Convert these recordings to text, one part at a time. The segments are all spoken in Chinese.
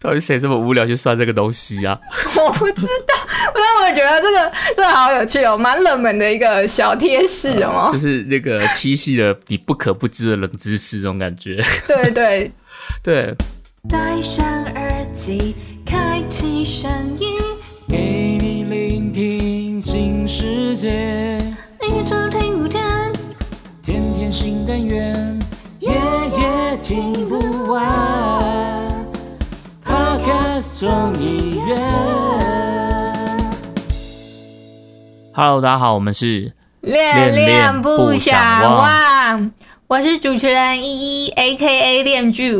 到底谁这么无聊去算这个东西啊？我不知道，但我觉得这个这个好有趣哦，蛮冷门的一个小贴士哦。就是那个七夕的你不可不知的冷知识，这种感觉。对对对。戴上耳机，开启声音，给你聆听新世界。一周听五天，天天新单元，夜夜听不完。众议院，Hello，大家好，我们是恋恋不想忘，我是主持人依依，A K A 恋剧，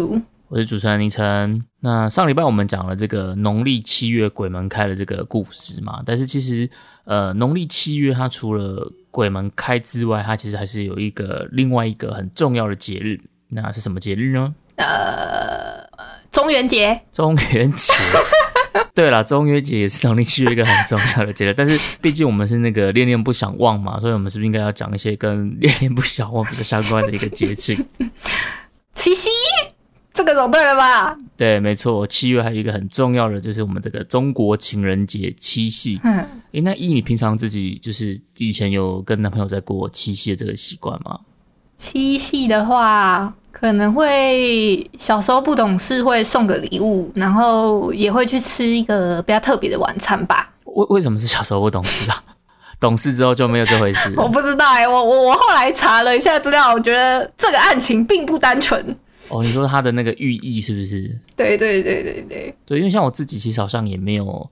我是主持人凌晨。那上礼拜我们讲了这个农历七月鬼门开的这个故事嘛，但是其实呃，农历七月它除了鬼门开之外，它其实还是有一个另外一个很重要的节日，那是什么节日呢？呃。中元节，中元节，对了，中元节也是农历七月一个很重要的节日。但是毕竟我们是那个恋恋不想忘嘛，所以我们是不是应该要讲一些跟恋恋不想忘比较相关的一个节庆？七夕，这个总对了吧？对，没错，七月还有一个很重要的就是我们这个中国情人节七夕。嗯，哎，那依你平常自己就是以前有跟男朋友在过七夕的这个习惯吗？七夕的话。可能会小时候不懂事，会送个礼物，然后也会去吃一个比较特别的晚餐吧。为为什么是小时候不懂事啊？懂事之后就没有这回事？我不知道哎，我我我后来查了一下资料，我觉得这个案情并不单纯。哦，你说他的那个寓意是不是？对对对对对对，因为像我自己其实好像也没有。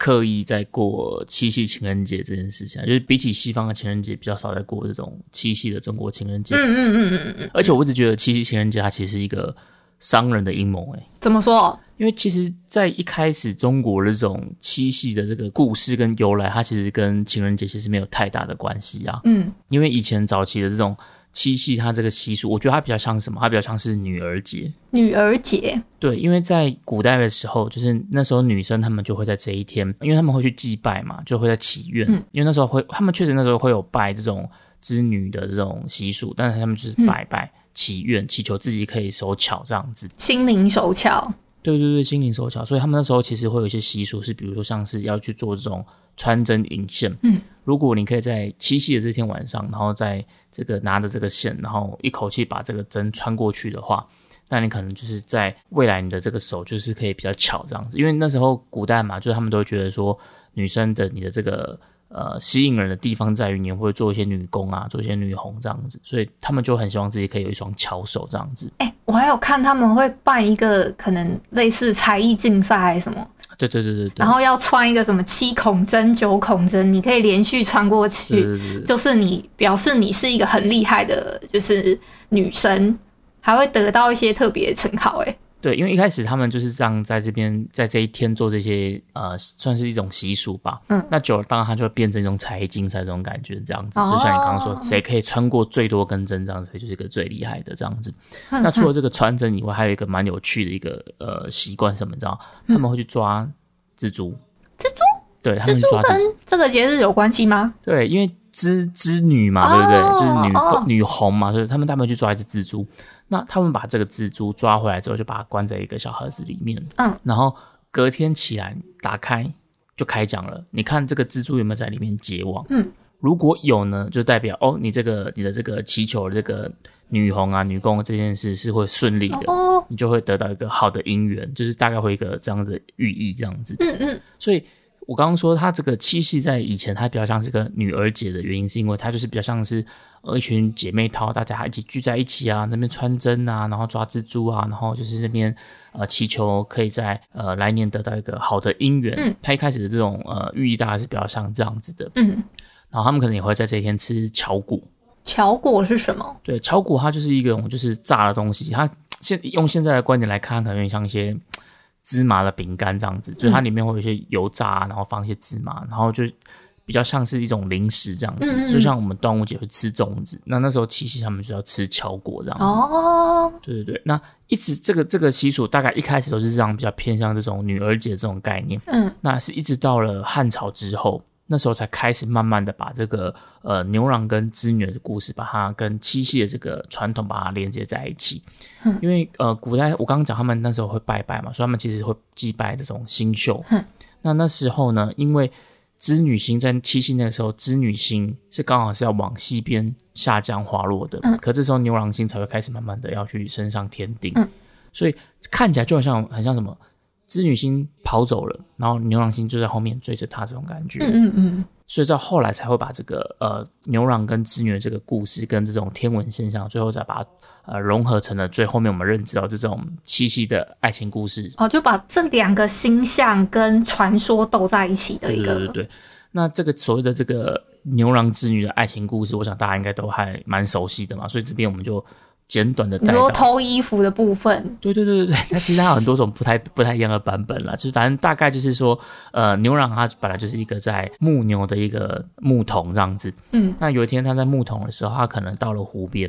刻意在过七夕情人节这件事情，就是比起西方的情人节，比较少在过这种七夕的中国情人节。嗯嗯嗯嗯嗯。而且我一直觉得七夕情人节它其实是一个商人的阴谋。哎，怎么说？因为其实，在一开始中国的这种七夕的这个故事跟由来，它其实跟情人节其实没有太大的关系啊。嗯，因为以前早期的这种。七夕它这个习俗，我觉得它比较像什么？它比较像是女儿节。女儿节，对，因为在古代的时候，就是那时候女生她们就会在这一天，因为他们会去祭拜嘛，就会在祈愿。嗯，因为那时候会，他们确实那时候会有拜这种织女的这种习俗，但是他们就是拜拜祈愿，祈求自己可以手巧这样子，心灵手巧。对对对，心灵手巧，所以他们那时候其实会有一些习俗，是比如说像是要去做这种穿针引线。嗯，如果你可以在七夕的这天晚上，然后在这个拿着这个线，然后一口气把这个针穿过去的话，那你可能就是在未来你的这个手就是可以比较巧这样子。因为那时候古代嘛，就是他们都觉得说女生的你的这个呃吸引人的地方在于你会做一些女工啊，做一些女红这样子，所以他们就很希望自己可以有一双巧手这样子。哎。我还有看他们会办一个可能类似才艺竞赛还是什么，对对对对然后要穿一个什么七孔针、九孔针，你可以连续穿过去，就是你表示你是一个很厉害的，就是女生，还会得到一些特别称号，哎。对，因为一开始他们就是这样在这边，在这一天做这些，呃，算是一种习俗吧。嗯，那久了，当然它就会变成一种才艺竞赛这种感觉，这样子。就像你刚刚说，谁可以穿过最多根针，这样子就是一个最厉害的这样子。那除了这个穿针以外，还有一个蛮有趣的一个呃习惯，什么你知道？他们会去抓蜘蛛。蜘蛛？对，他们去抓蜘蛛跟。这个节日有关系吗？对，因为织织女嘛，对不对？就是女女红嘛，所以他们大部分去抓一只蜘蛛。那他们把这个蜘蛛抓回来之后，就把它关在一个小盒子里面。嗯，然后隔天起来打开就开奖了。你看这个蜘蛛有没有在里面结网？嗯，如果有呢，就代表哦，你这个你的这个祈求这个女红啊、女工这件事是会顺利的，你就会得到一个好的姻缘，就是大概会一个这样子寓意这样子。嗯嗯，所以。我刚刚说，它这个七夕在以前，它比较像是个女儿节的原因，是因为它就是比较像是呃一群姐妹淘，大家一起聚在一起啊，那边穿针啊，然后抓蜘蛛啊，然后就是那边呃祈求可以在呃来年得到一个好的姻缘。嗯，它一开始的这种呃寓意大概是比较像这样子的。嗯，然后他们可能也会在这一天吃巧果。巧果是什么？对，巧果它就是一种就是炸的东西，它现用现在的观点来看，可能有点像一些。芝麻的饼干这样子，就是它里面会有一些油炸，然后放一些芝麻，然后就比较像是一种零食这样子，就像我们端午节会吃粽子，那那时候七夕他们就要吃巧果这样子。哦，对对对，那一直这个这个习俗大概一开始都是这样，比较偏向这种女儿节这种概念。嗯，那是一直到了汉朝之后，那时候才开始慢慢的把这个呃牛郎跟织女的故事，把它跟七夕的这个传统把它连接在一起。因为呃古代我刚刚讲他们那时候会拜拜嘛，所以他们其实会祭拜这种星宿。那那时候呢，因为织女星在七夕那个时候，织女星是刚好是要往西边下降滑落的，可这时候牛郎星才会开始慢慢的要去升上天顶，所以看起来就好像很像什么。织女星跑走了，然后牛郎星就在后面追着他，这种感觉。嗯嗯嗯。所以到后来才会把这个呃牛郎跟织女的这个故事跟这种天文现象，最后再把呃融合成了最后面我们认知到这种七夕的爱情故事。哦，就把这两个星象跟传说斗在一起的一个。对对对。那这个所谓的这个牛郎织女的爱情故事，我想大家应该都还蛮熟悉的嘛。所以这边我们就。简短的，你说偷衣服的部分，对对对对对，它其实还有很多种不太不太一样的版本啦，就是反正大概就是说，呃，牛郎他本来就是一个在牧牛的一个牧童这样子，嗯，那有一天他在牧童的时候，他可能到了湖边，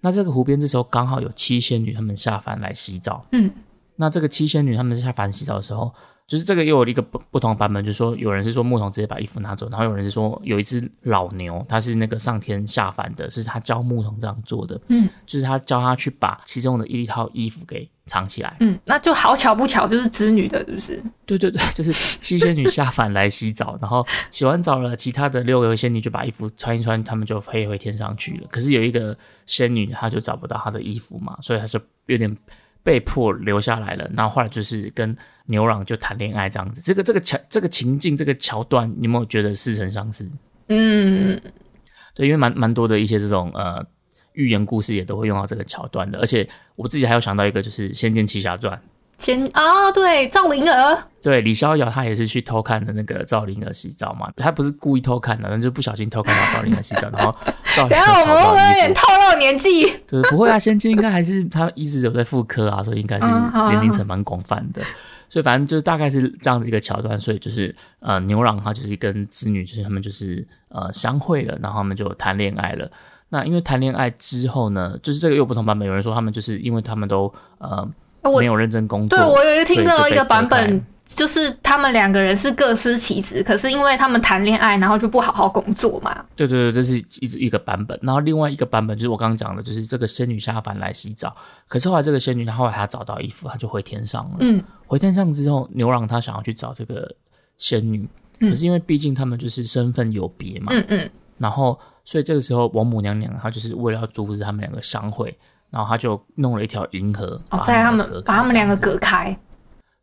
那这个湖边这时候刚好有七仙女他们下凡来洗澡，嗯，那这个七仙女他们下凡洗澡的时候。就是这个又有一个不不同版本，就是说有人是说牧童直接把衣服拿走，然后有人是说有一只老牛，它是那个上天下凡的，是他教牧童这样做的，嗯，就是他教他去把其中的一套衣服给藏起来，嗯，那就好巧不巧就是织女的，是不是？对对对，就是七仙女下凡来洗澡，然后洗完澡了，其他的六个仙女就把衣服穿一穿，他们就飞回天上去了。可是有一个仙女，她就找不到她的衣服嘛，所以她就有点。被迫留下来了，然后后来就是跟牛郎就谈恋爱这样子。这个这个桥这个情境这个桥段，你有没有觉得似曾相识？嗯，对，因为蛮蛮多的一些这种呃寓言故事也都会用到这个桥段的，而且我自己还有想到一个，就是《仙剑奇侠传》。前啊，对赵灵儿，对李逍遥，他也是去偷看的那个赵灵儿洗澡嘛。他不是故意偷看的，那就不小心偷看到赵灵儿洗澡，然后赵灵儿我们会不会有点透露年纪？对，不会啊，仙剑应该还是他一直有在复科啊，所以应该是年龄层蛮广泛的。所以反正就大概是这样的一个桥段，所以就是呃牛郎他就是跟织女，就是他们就是呃相会了，然后他们就谈恋爱了。那因为谈恋爱之后呢，就是这个又不同版本，有人说他们就是因为他们都呃。没有认真工作。对我有一个听到一个版本，就是他们两个人是各司其职，可是因为他们谈恋爱，然后就不好好工作嘛。对对对，这是一一个版本。然后另外一个版本就是我刚刚讲的，就是这个仙女下凡来洗澡，可是后来这个仙女她后来她找到衣服，她就回天上了。嗯，回天上之后，牛郎他想要去找这个仙女，可是因为毕竟他们就是身份有别嘛。嗯嗯。然后，所以这个时候王母娘娘她就是为了要阻止他们两个相会。然后她就弄了一条银河，哦在他们把他们两个隔开。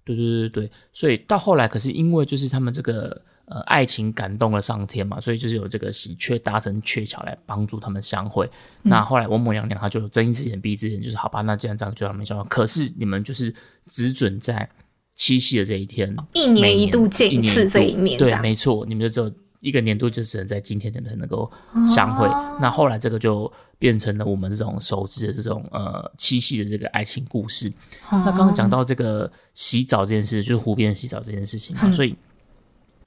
对对对对所以到后来，可是因为就是他们这个呃爱情感动了上天嘛，所以就是有这个喜鹊搭成鹊桥来帮助他们相会。那后来王母娘娘她就睁一只眼闭一只眼，就是好吧，那既然这样就让他们相会。可是你们就是只准在七夕的这一天，一年一度见一次这一面，对，没错，你们就只有一个年度就只能在今天才能够相会。那后来这个就。变成了我们这种熟知的这种呃七夕的这个爱情故事。那刚刚讲到这个洗澡这件事，就是湖边洗澡这件事情嘛，所以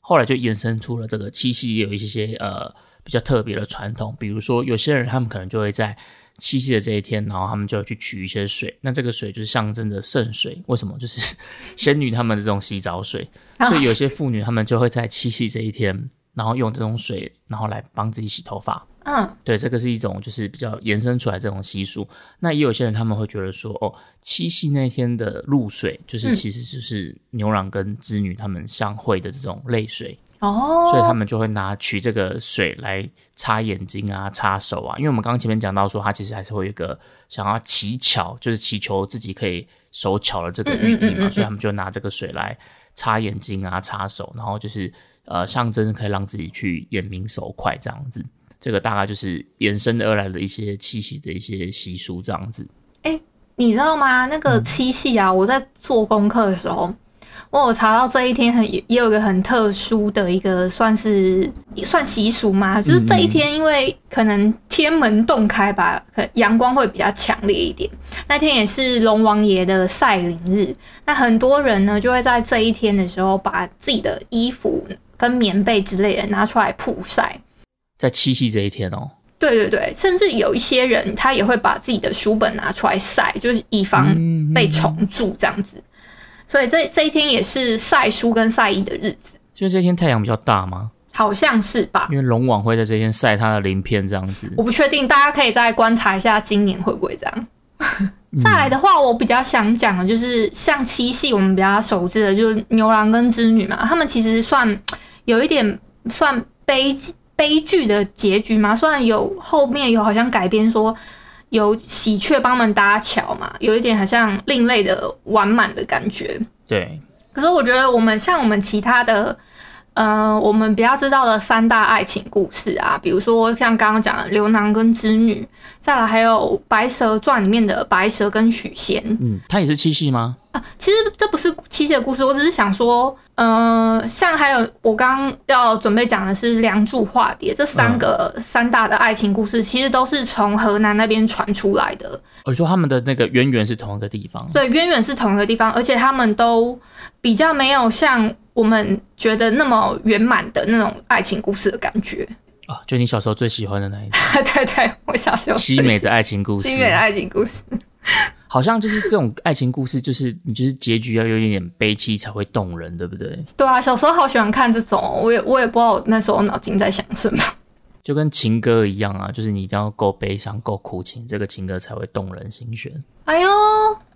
后来就衍生出了这个七夕也有一些呃比较特别的传统，比如说有些人他们可能就会在七夕的这一天，然后他们就要去取一些水，那这个水就是象征着圣水。为什么？就是 仙女他们的这种洗澡水，所以有些妇女她们就会在七夕这一天，然后用这种水，然后来帮自己洗头发。嗯，对，这个是一种就是比较延伸出来这种习俗。那也有些人他们会觉得说，哦，七夕那天的露水，就是其实就是牛郎跟织女他们相会的这种泪水哦，所以他们就会拿取这个水来擦眼睛啊、擦手啊。因为我们刚刚前面讲到说，他其实还是会有一个想要乞巧，就是祈求自己可以手巧的这个寓意嘛，所以他们就拿这个水来擦眼睛啊、擦手，然后就是呃象征可以让自己去眼明手快这样子。这个大概就是延伸而来的一些七夕的一些习俗，这样子。哎，你知道吗？那个七夕啊，我在做功课的时候，我有查到这一天很也有一个很特殊的一个算是算习俗嘛，就是这一天因为可能天门洞开吧，可阳光会比较强烈一点。那天也是龙王爷的晒灵日，那很多人呢就会在这一天的时候把自己的衣服跟棉被之类的拿出来曝晒。在七夕这一天哦，对对对，甚至有一些人他也会把自己的书本拿出来晒，就是以防被虫蛀这样子。所以这这一天也是晒书跟晒衣的日子。就是这一天太阳比较大吗？好像是吧？因为龙王会在这天晒他的鳞片，这样子。我不确定，大家可以再观察一下，今年会不会这样。再来的话，我比较想讲的就是像七夕，我们比较熟知的，就是牛郎跟织女嘛，他们其实算有一点算悲悲剧的结局嘛。虽然有后面有好像改编说有喜鹊帮忙搭桥嘛，有一点好像另类的完满的感觉。对。可是我觉得我们像我们其他的。嗯，我们比较知道的三大爱情故事啊，比如说像刚刚讲的刘囊跟织女，再来还有《白蛇传》里面的白蛇跟许仙。嗯，它也是七夕吗？啊，其实这不是七夕的故事，我只是想说，嗯，像还有我刚刚要准备讲的是《梁祝化蝶》，这三个三大的爱情故事，其实都是从河南那边传出来的。我说他们的那个渊源是同一个地方，对，渊源是同一个地方，而且他们都比较没有像。我们觉得那么圆满的那种爱情故事的感觉啊，就你小时候最喜欢的那一种。对对，我小时候凄美的爱情故事，凄美的爱情故事，好像就是这种爱情故事，就是你就是结局要有一点悲凄才会动人，对不对？对啊，小时候好喜欢看这种，我也我也不知道那时候脑筋在想什么。就跟情歌一样啊，就是你一定要够悲伤、够苦情，这个情歌才会动人心弦。哎呦，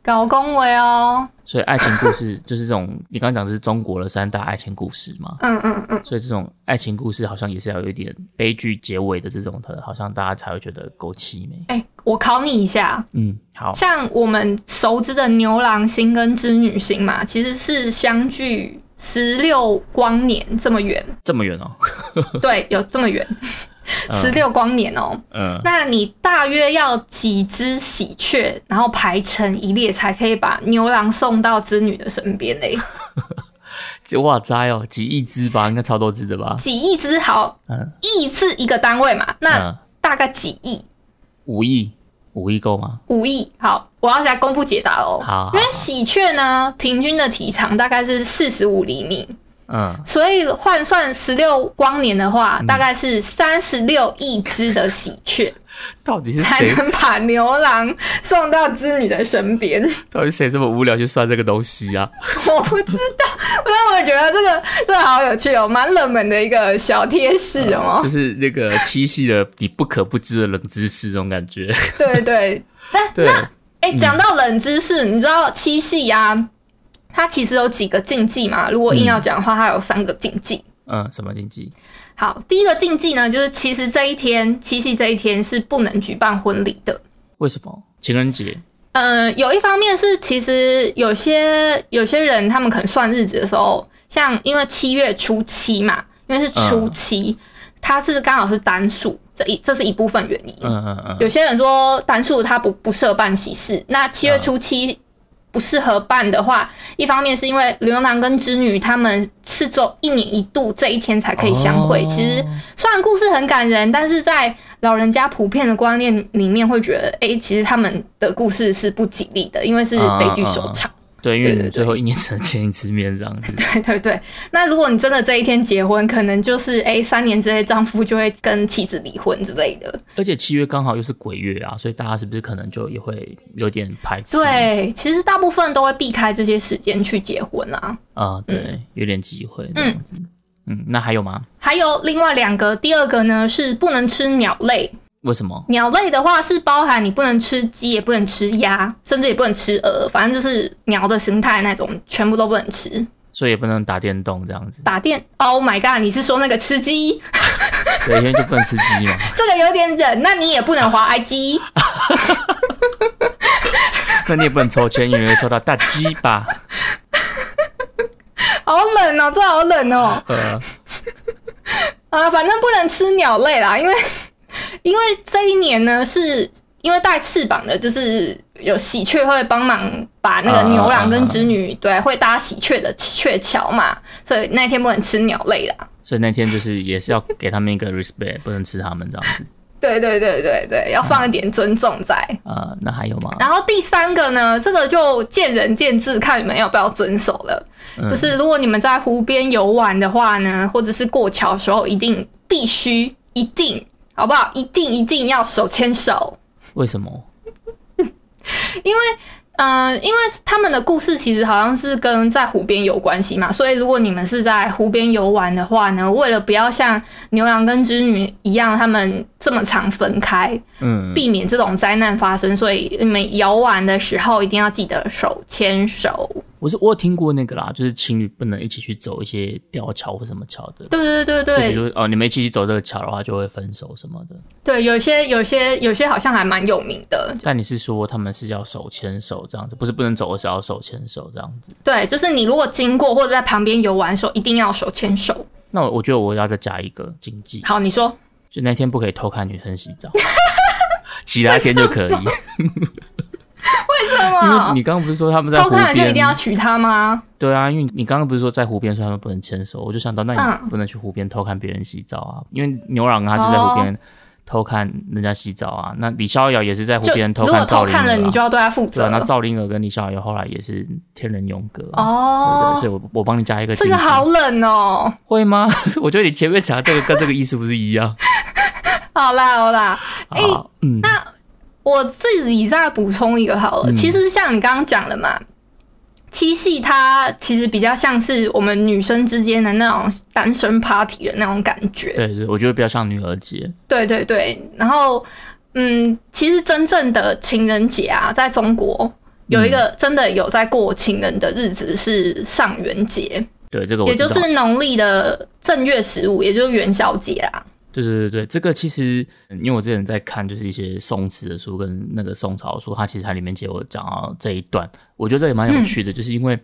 搞恭维哦！所以爱情故事 就是这种，你刚刚讲的是中国的三大爱情故事嘛？嗯嗯嗯。所以这种爱情故事好像也是要有一点悲剧结尾的这种的，好像大家才会觉得够凄美。哎，我考你一下，嗯，好像我们熟知的牛郎星跟织女星嘛，其实是相距十六光年这么远，这么远哦？对，有这么远。十六光年哦，嗯，那你大约要几只喜鹊，然后排成一列，才可以把牛郎送到织女的身边嘞？哇塞哦，几亿只吧，应该超多只的吧？几亿只好，嗯，亿是一个单位嘛，那大概几亿？五亿，五亿够吗？五亿，好，我要来公布解答哦。好，因为喜鹊呢，平均的体长大概是四十五厘米。嗯，所以换算十六光年的话，大概是三十六亿只的喜鹊，到底是谁能把牛郎送到织女的身边？到底谁这么无聊去算这个东西啊？我不知道，但我觉得这个这个好有趣哦，蛮冷门的一个小贴士哦，就是那个七夕的你不可不知的冷知识，这种感觉。对对，那那哎，讲到冷知识，你知道七夕呀？它其实有几个禁忌嘛？如果硬要讲的话，它有三个禁忌。嗯，什么禁忌？好，第一个禁忌呢，就是其实这一天七夕这一天是不能举办婚礼的。为什么？情人节？嗯，有一方面是其实有些有些人他们可能算日子的时候，像因为七月初七嘛，因为是初七，它是刚好是单数，这一这是一部分原因。嗯嗯嗯。有些人说单数他不不适合办喜事，那七月初七。不适合办的话，一方面是因为牛郎跟织女他们是走一年一度这一天才可以相会。其实虽然故事很感人，但是在老人家普遍的观念里面会觉得，哎，其实他们的故事是不吉利的，因为是悲剧收场。对，因为你最后一年只能见一次面这样子。对对对，那如果你真的这一天结婚，可能就是哎，三年之内丈夫就会跟妻子离婚之类的。而且七月刚好又是鬼月啊，所以大家是不是可能就也会有点排斥？对，其实大部分都会避开这些时间去结婚啊。啊，对，有点机会这样子。嗯，那还有吗？还有另外两个，第二个呢是不能吃鸟类。为什么鸟类的话是包含你不能吃鸡，也不能吃鸭，甚至也不能吃鹅，反正就是鸟的形态那种，全部都不能吃。所以也不能打电动这样子。打电？Oh my god！你是说那个吃鸡？对，因为就不能吃鸡嘛。这个有点忍，那你也不能滑 I G。那你也不能抽签，因为会抽到大鸡吧？好冷哦，这好冷哦。啊，反正不能吃鸟类啦，因为。因为这一年呢，是因为带翅膀的，就是有喜鹊会帮忙把那个牛郎跟织女对会搭喜鹊的鹊桥嘛，所以那天不能吃鸟类啦。所以那天就是也是要给他们一个 respect，不能吃他们这样子。对对对对对，要放一点尊重在。啊，那还有吗？然后第三个呢，这个就见仁见智，看你们要不要遵守了。就是如果你们在湖边游玩的话呢，或者是过桥的时候，一定必须一定。好不好？一定一定要手牵手。为什么？因为嗯，因为他们的故事其实好像是跟在湖边有关系嘛，所以如果你们是在湖边游玩的话呢，为了不要像牛郎跟织女一样，他们这么常分开，嗯，避免这种灾难发生，所以你们游玩的时候一定要记得手牵手。我是我有听过那个啦，就是情侣不能一起去走一些吊桥或什么桥的。对对对对比如哦，你们一起去走这个桥的话，就会分手什么的。对，有些有些有些好像还蛮有名的。但你是说他们是要手牵手这样子，不是不能走，而是要手牵手这样子。对，就是你如果经过或者在旁边游玩的时候，一定要手牵手。那我我觉得我要再加一个禁忌。好，你说。就那天不可以偷看女生洗澡，其他天就可以。为什么？因为你刚刚不是说他们在偷看就一定要娶她吗？对啊，因为你刚刚不是说在湖边说他们不能牵手，我就想到那你不能去湖边偷看别人洗澡啊，因为牛郎他就在湖边偷看人家洗澡啊。那李逍遥也是在湖边偷看赵灵儿，你就要对他负责。那赵灵儿跟李逍遥后来也是天人永隔哦，所以我我帮你加一个。这个好冷哦，会吗？我觉得你前面讲的这个跟这个意思不是一样。好 啦好啦，哎，那。我自己再补充一个好了，其实像你刚刚讲的嘛，七夕它其实比较像是我们女生之间的那种单身 party 的那种感觉。对对，我觉得比较像女儿节。对对对，然后嗯，其实真正的情人节啊，在中国有一个真的有在过情人的日子是上元节。对，这个也就是农历的正月十五，也就是元宵节啊。对对对对，这个其实因为我之前在看，就是一些宋词的书跟那个宋朝书，它其实它里面其实有讲到这一段，我觉得这也蛮有趣的，就是因为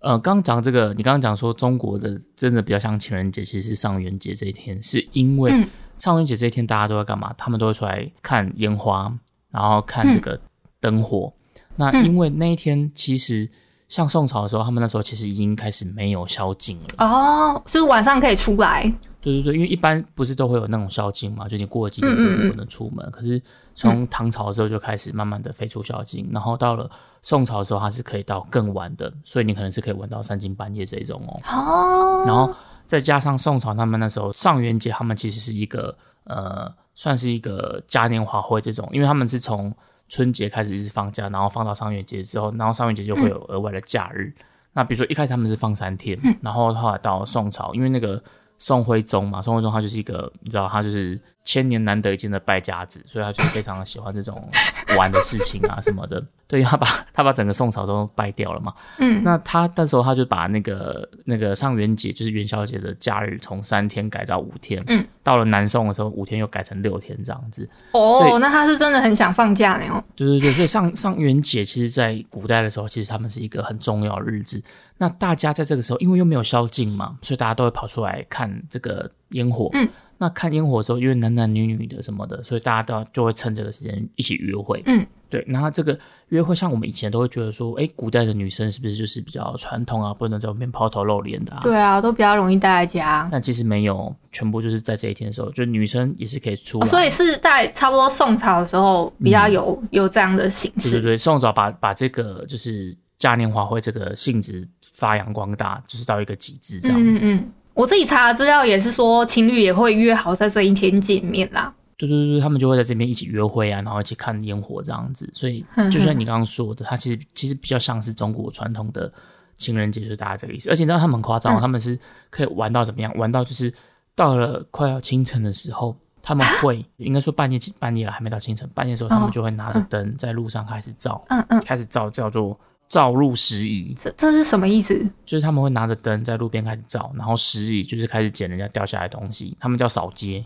呃，刚刚讲这个，你刚刚讲说中国的真的比较像情人节，其实是上元节这一天，是因为上元节这一天大家都在干嘛？他们都会出来看烟花，然后看这个灯火。那因为那一天其实像宋朝的时候，他们那时候其实已经开始没有宵禁了哦，就是晚上可以出来。对对对，因为一般不是都会有那种宵禁嘛，就你过了几点钟就不能出门。可是从唐朝的时候就开始慢慢的废除宵禁，然后到了宋朝的时候，它是可以到更晚的，所以你可能是可以玩到三更半夜这种哦。哦。然后再加上宋朝他们那时候上元节，他们其实是一个呃，算是一个嘉年华会这种，因为他们是从春节开始一直放假，然后放到上元节之后，然后上元节就会有额外的假日。那比如说一开始他们是放三天，然后后来到宋朝，因为那个。宋徽宗嘛，宋徽宗他就是一个，你知道，他就是千年难得一见的败家子，所以他就非常的喜欢这种玩的事情啊什么的。对他把他把整个宋朝都败掉了嘛。嗯，那他那时候他就把那个那个上元节，就是元宵节的假日，从三天改到五天。嗯，到了南宋的时候，五天又改成六天这样子。哦，那他是真的很想放假呢。对对对，所以上上元节其实，在古代的时候，其实他们是一个很重要的日子。那大家在这个时候，因为又没有宵禁嘛，所以大家都会跑出来看这个烟火。嗯，那看烟火的时候，因为男男女女的什么的，所以大家都就会趁这个时间一起约会。嗯，对。然后这个约会，像我们以前都会觉得说，哎，古代的女生是不是就是比较传统啊，不能在外面抛头露脸的？啊？对啊，都比较容易待在家。但其实没有，全部就是在这一天的时候，就女生也是可以出。所以是在差不多宋朝的时候比较有有这样的形式。对对对，宋朝把把这个就是。嘉年华会这个性质发扬光大，就是到一个极致这样子。嗯嗯，我自己查的资料也是说，情侣也会约好在这一天见面啦。对对对，他们就会在这边一起约会啊，然后一起看烟火这样子。所以，就像你刚刚说的，它其实其实比较像是中国传统的情人节，就是大家这个意思。而且你知道他们很夸张，他们是可以玩到怎么样？玩到就是到了快要清晨的时候，他们会应该说半夜半夜了，还没到清晨，半夜的时候他们就会拿着灯在路上开始照，嗯嗯，开始照叫做。照入时宜，这这是什么意思？就是他们会拿着灯在路边开始照，然后时宜就是开始捡人家掉下来的东西，他们叫扫街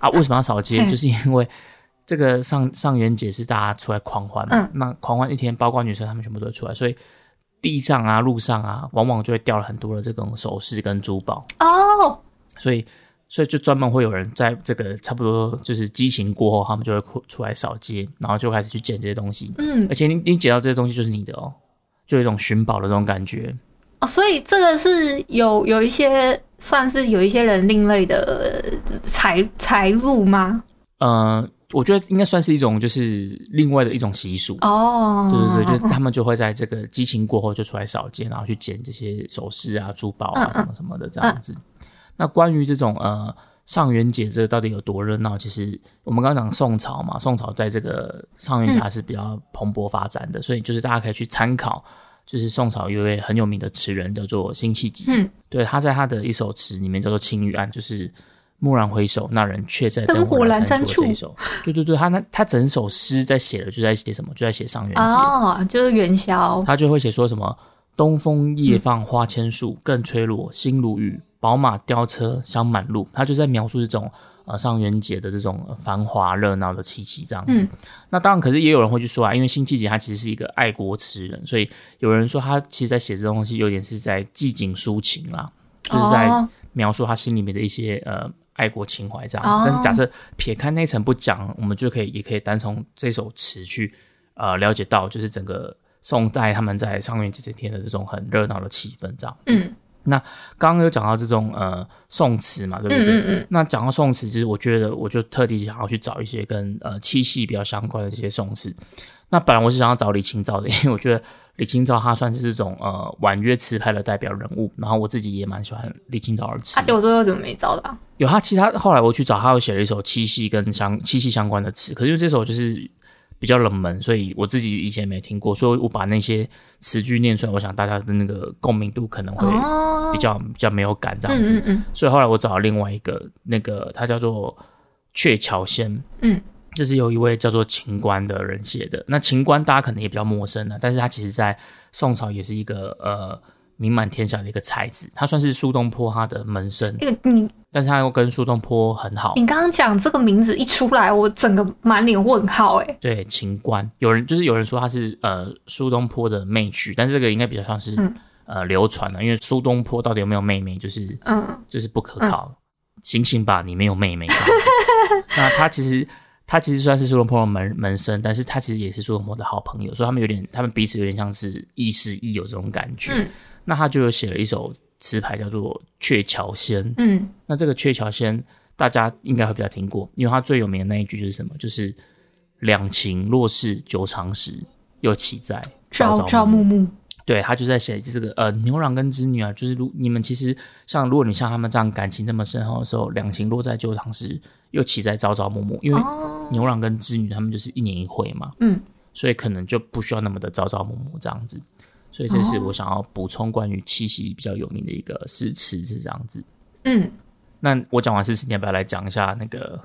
啊。为什么要扫街？就是因为这个上上元节是大家出来狂欢嘛，那狂欢一天，包括女生他们全部都出来，所以地上啊、路上啊，往往就会掉了很多的这种首饰跟珠宝哦，所以。所以就专门会有人在这个差不多就是激情过后，他们就会出来扫街，然后就开始去捡这些东西。嗯，而且你你捡到这些东西就是你的哦，就有一种寻宝的这种感觉哦。所以这个是有有一些算是有一些人另类的财财路吗？呃，我觉得应该算是一种就是另外的一种习俗哦。对对对，就他们就会在这个激情过后就出来扫街，然后去捡这些首饰啊、珠宝啊什么什么的这样子。那关于这种呃上元节这到底有多热闹？其实我们刚刚讲宋朝嘛，宋朝在这个上元节还是比较蓬勃发展的，所以就是大家可以去参考。就是宋朝有一位很有名的词人叫做辛弃疾，嗯，对，他在他的一首词里面叫做《青玉案》，就是蓦然回首，那人却在灯火阑珊处。这一首，对对对，他那他整首诗在写的就在写什么？就在写上元节，哦，就是元宵。他就会写说什么“东风夜放花千树，更吹落星如雨。宝马雕车香满路”，他就在描述这种。呃，上元节的这种繁华热闹的气息，这样子。那当然，可是也有人会去说啊，因为辛弃疾他其实是一个爱国词人，所以有人说他其实，在写这东西有点是在寄景抒情啦，就是在描述他心里面的一些呃爱国情怀这样子。但是假设撇开那层不讲，我们就可以也可以单从这首词去呃了解到，就是整个宋代他们在上元节这天的这种很热闹的气氛这样子。那刚刚有讲到这种呃宋词嘛，对不对？那讲到宋词，就是我觉得我就特地想要去找一些跟呃七夕比较相关的这些宋词。那本来我是想要找李清照的，因为我觉得李清照她算是这种呃婉约词派的代表人物。然后我自己也蛮喜欢李清照的词。结果最后怎么没找到？有他其他后来我去找，他又写了一首七夕跟相七夕相关的词，可是因为这首就是。比较冷门，所以我自己以前没听过，所以我把那些词句念出来，我想大家的那个共鸣度可能会比较比较没有感这样子。所以后来我找了另外一个，那个他叫做《鹊桥仙》，嗯，这是由一位叫做秦观的人写的。那秦观大家可能也比较陌生了，但是他其实在宋朝也是一个呃。名满天下的一个才子，他算是苏东坡他的门生。你，但是他又跟苏东坡很好。你刚刚讲这个名字一出来，我整个满脸问号。哎，对，秦观，有人就是有人说他是呃苏东坡的妹婿，但是这个应该比较像是呃流传的，因为苏东坡到底有没有妹妹，就是嗯，就是不可靠。醒醒吧，你没有妹妹。那他其实他其实算是苏东坡的门门生，但是他其实也是苏东坡的好朋友，所以他们有点，他们彼此有点像是亦师亦友这种感觉。那他就有写了一首词牌，叫做《鹊桥仙》。嗯，那这个《鹊桥仙》大家应该会比较听过，因为他最有名的那一句就是什么？就是“两情若是久长时，又岂在朝朝暮暮。”对他就在写这个呃牛郎跟织女啊，就是如你们其实像如果你像他们这样感情这么深厚的时候，两情若在久长时，又岂在朝朝暮暮？因为牛郎跟织女他们就是一年一回嘛，嗯，所以可能就不需要那么的朝朝暮暮这样子。所以这是我想要补充关于七夕比较有名的一个诗词是这样子。嗯，那我讲完诗词，你要不要来讲一下那个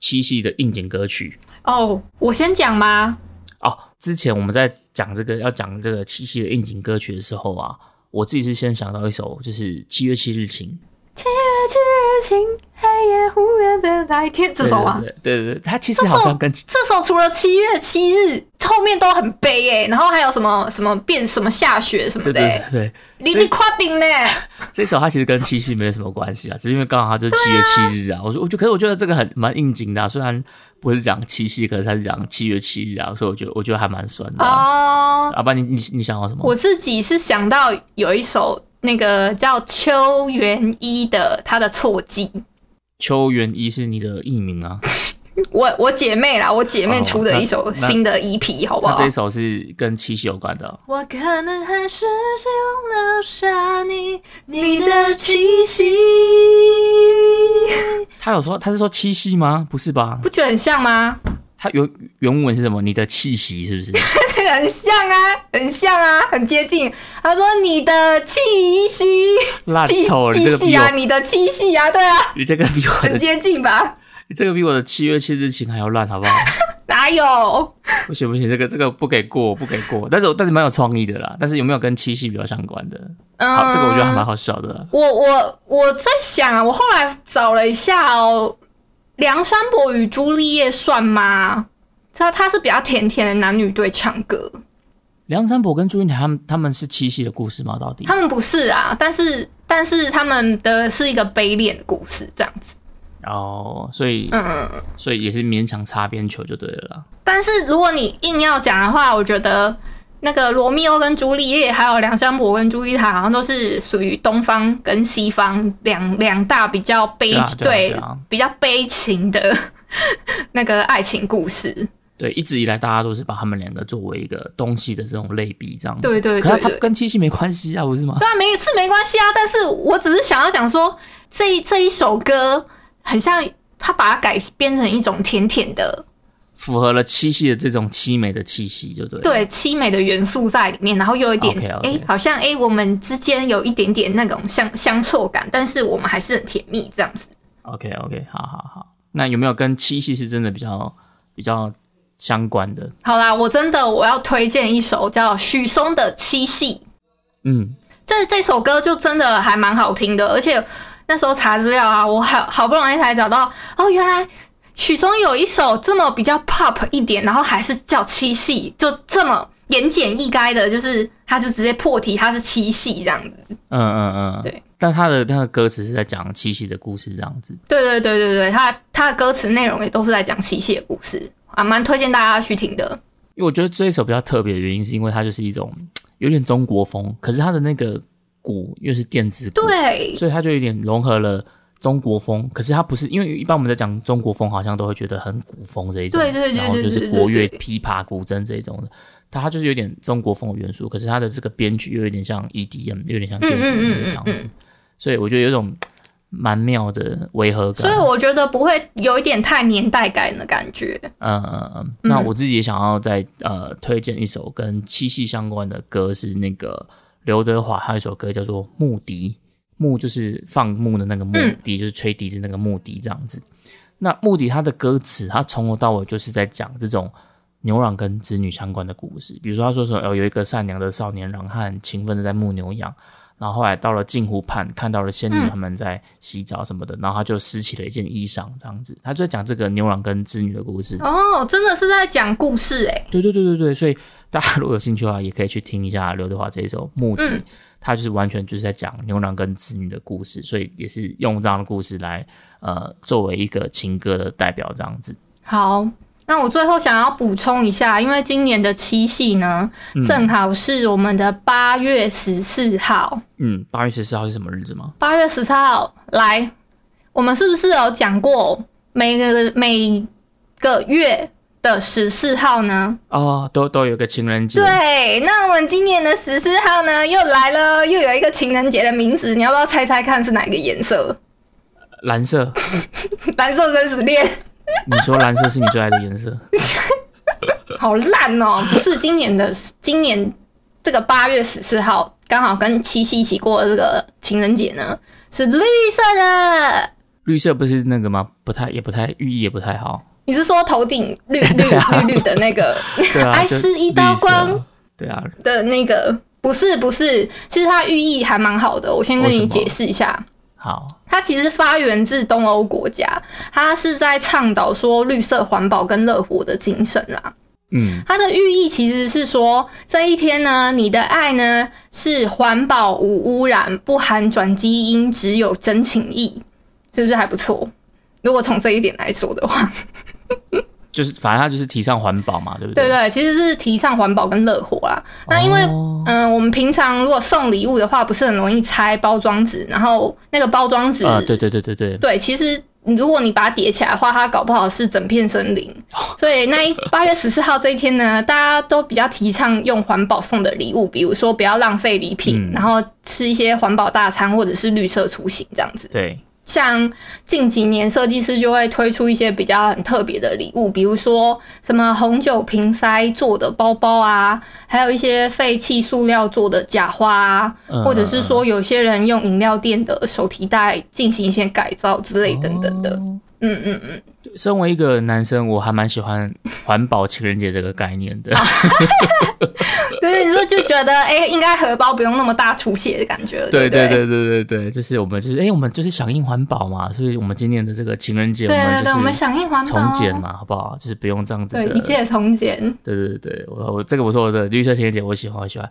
七夕的应景歌曲？哦，我先讲吗？哦，之前我们在讲这个要讲这个七夕的应景歌曲的时候啊，我自己是先想到一首，就是《七月七日晴》。七月七日晴，黑夜忽然变白天。这首啊，对对对，它其实好像跟这首除了七月七日后面都很悲哎，然后还有什么什么变什么下雪什么的，对对，你你夸顶呢？这首它其实跟七夕没有什么关系啊，只是因为刚好它就是七月七日啊。我说我就可是我觉得这个很蛮应景的，啊虽然不是讲七夕，可是它是讲七月七日啊，所以我觉得我觉得还蛮酸的哦。阿爸，你你你想到什么？我自己是想到有一首。那个叫邱元一的，他的错记。邱元一是你的艺名啊？我我姐妹啦，我姐妹出的一首新的 EP，好不好？这首是跟七夕有关的。我可能还是希望留下你，你的气息。他有说他是说七夕吗？不是吧？不觉得很像吗？它原原文是什么？你的气息是不是？很像啊，很像啊，很接近。他说你的气息，气气息啊，你的气息啊，对啊，你这个比我很接近吧？你这个比我的七月七日晴还要烂，好不好？哪有？不行不行，这个这个不给过，不给过。但是但是蛮有创意的啦。但是有没有跟七夕比较相关的？好，这个我觉得还蛮好笑的。我我我在想啊，我后来找了一下哦。梁山伯与朱丽叶算吗？他他是比较甜甜的男女对唱歌。梁山伯跟祝英台他们他们是七夕的故事吗？到底他们不是啊，但是但是他们的是一个悲恋的故事，这样子。哦，所以嗯，所以也是勉强擦边球就对了啦。但是如果你硬要讲的话，我觉得。那个罗密欧跟朱丽叶，还有梁山伯跟朱丽塔，好像都是属于东方跟西方两两大比较悲对比较悲情的 那个爱情故事。对，一直以来大家都是把他们两个作为一个东西的这种类比，这样子。对对，可是它跟七夕没关系啊，不是吗？对啊，没是没关系啊。但是我只是想要讲说，这这一首歌很像他把它改编成一种甜甜的。符合了七夕的这种凄美的气息，就对。对，凄美的元素在里面，然后又有一点，哎，好像哎，我们之间有一点点那种相相错感，但是我们还是很甜蜜这样子。OK OK，好好好。那有没有跟七夕是真的比较比较相关的？好啦，我真的我要推荐一首叫许嵩的《七夕》。嗯，这这首歌就真的还蛮好听的，而且那时候查资料啊，我好好不容易才找到哦，原来。曲中有一首这么比较 pop 一点，然后还是叫七夕，就这么言简意赅的，就是他就直接破题，他是七夕这样子。嗯嗯嗯，对。但他的那个歌词是在讲七夕的故事这样子。对对对对对，他他的歌词内容也都是在讲七夕的故事啊，蛮推荐大家去听的。因为我觉得这一首比较特别的原因，是因为它就是一种 有点中国风，可是它的那个鼓又是电子鼓，对，所以它就有点融合了。中国风，可是它不是，因为一般我们在讲中国风，好像都会觉得很古风这一种，对对对，然后就是国乐、琵琶、古筝这一种的，它它就是有点中国风的元素，可是它的这个编曲又有点像 EDM，有点像电子音这样子，所以我觉得有种蛮妙的违和感。所以我觉得不会有一点太年代感的感觉。嗯嗯嗯。那我自己也想要再呃推荐一首跟七夕相关的歌，是那个刘德华，还有一首歌叫做《牧笛》。木就是放牧的那个牧笛，就是吹笛子那个牧笛这样子。那牧笛它的歌词，它从头到尾就是在讲这种牛郎跟织女相关的故事。比如说，他说说哦，有一个善良的少年郎，他很勤奋的在牧牛羊，然后后来到了镜湖畔，看到了仙女他们在洗澡什么的，然后他就拾起了一件衣裳这样子。他就在讲这个牛郎跟织女的故事。哦，真的是在讲故事哎。对对对对对，所以大家 如果有兴趣的话，也可以去听一下刘德华这一首牧笛。他就是完全就是在讲牛郎跟织女的故事，所以也是用这样的故事来呃作为一个情歌的代表这样子。好，那我最后想要补充一下，因为今年的七夕呢，正好是我们的八月十四号。嗯，八月十四号是什么日子吗？八月十四号，来，我们是不是有讲过每个每个月？的十四号呢？哦，都都有个情人节。对，那我们今年的十四号呢，又来了，又有一个情人节的名字，你要不要猜猜看是哪个颜色？蓝色。蓝色生死恋。你说蓝色是你最爱的颜色？好烂哦！不是今年的，今年这个八月十四号刚好跟七夕一起过的这个情人节呢，是绿色的。绿色不是那个吗？不太，也不太，寓意也不太好。你是说头顶绿 绿绿绿的那个？爱是一道光。对啊。的那个不是不是，其实它寓意还蛮好的。我先跟你解释一下。好。它其实发源自东欧国家，它是在倡导说绿色环保跟乐活的精神啦。嗯。它的寓意其实是说，这一天呢，你的爱呢是环保无污染，不含转基因，只有真情意，是不是还不错？如果从这一点来说的话。就是反正他就是提倡环保嘛，对不对？对对，其实是提倡环保跟乐活啦。那因为嗯，我们平常如果送礼物的话，不是很容易拆包装纸，然后那个包装纸啊，对对对对对，对，其实如果你把它叠起来的话，它搞不好是整片森林。所以那一八月十四号这一天呢，大家都比较提倡用环保送的礼物，比如说不要浪费礼品，然后吃一些环保大餐或者是绿色出行这样子。对。像近几年，设计师就会推出一些比较很特别的礼物，比如说什么红酒瓶塞做的包包啊，还有一些废弃塑料做的假花啊，或者是说有些人用饮料店的手提袋进行一些改造之类等等的。嗯嗯嗯。身为一个男生，我还蛮喜欢 环保情人节这个概念的。对，你说就觉得哎，应该荷包不用那么大出血的感觉。对对对对对对，就是我们就是哎，我们就是响应环保嘛，所以我们今年的这个情人节，我们就是我们响应环保，从简嘛，好不好？就是不用这样子。对，一切从简。对对对，我我这个不错的绿色情人节，我喜欢，我喜欢。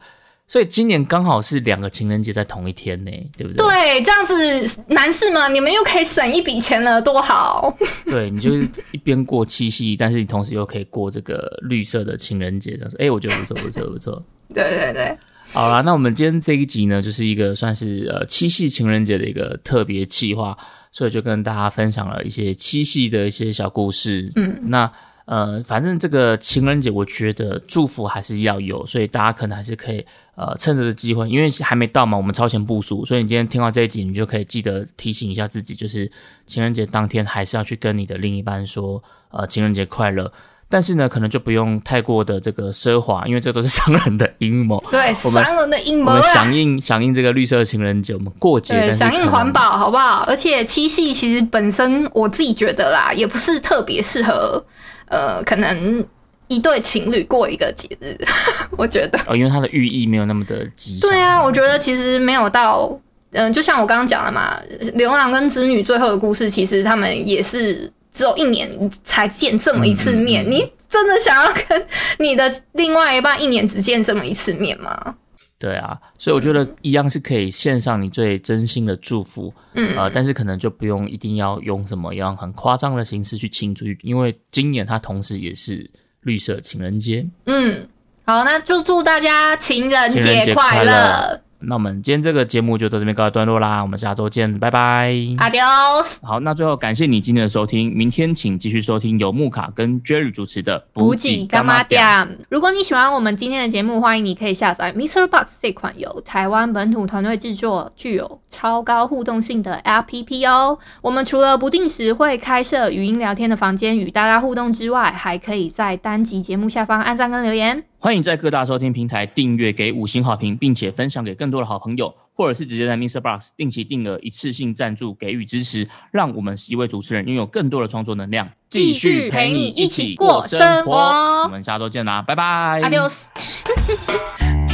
所以今年刚好是两个情人节在同一天呢，对不对？对，这样子男士们，你们又可以省一笔钱了，多好！对你就是一边过七夕，但是你同时又可以过这个绿色的情人节，这样子，哎，我觉得不错，不错，不错。对对对，好啦，那我们今天这一集呢，就是一个算是呃七夕情人节的一个特别企划，所以就跟大家分享了一些七夕的一些小故事。嗯，那。呃，反正这个情人节，我觉得祝福还是要有，所以大家可能还是可以呃趁着这机会，因为还没到嘛，我们超前部署，所以你今天听到这一集，你就可以记得提醒一下自己，就是情人节当天还是要去跟你的另一半说，呃，情人节快乐。但是呢，可能就不用太过的这个奢华，因为这都是商人的阴谋。对，商人的阴谋。我们响应响应这个绿色情人节，我们过节。对，响应环保，好不好？而且七夕其实本身我自己觉得啦，也不是特别适合。呃，可能一对情侣过一个节日，我觉得哦，因为它的寓意没有那么的吉祥。对啊，我觉得其实没有到，嗯，就像我刚刚讲的嘛，牛郎跟织女最后的故事，其实他们也是只有一年才见这么一次面。你真的想要跟你的另外一半一年只见这么一次面吗？对啊，所以我觉得一样是可以献上你最真心的祝福，嗯，呃，但是可能就不用一定要用什么样很夸张的形式去庆祝，因为今年它同时也是绿色情人节。嗯，好，那就祝大家情人节快乐。那我们今天这个节目就到这边告一段落啦，我们下周见，拜拜，Adios。好，那最后感谢你今天的收听，明天请继续收听由木卡跟 Jerry 主持的补给干妈店。如果你喜欢我们今天的节目，欢迎你可以下载 Mr. Box 这款由台湾本土团队制作、具有超高互动性的 APP 哦。我们除了不定时会开设语音聊天的房间与大家互动之外，还可以在单集节目下方按赞跟留言。欢迎在各大收听平台订阅、给五星好评，并且分享给更多的好朋友，或者是直接在 Mr. Box 定期定额一次性赞助给予支持，让我们一位主持人拥有更多的创作能量，继续陪你一起过生活。我们下周见啦，拜拜，Adios。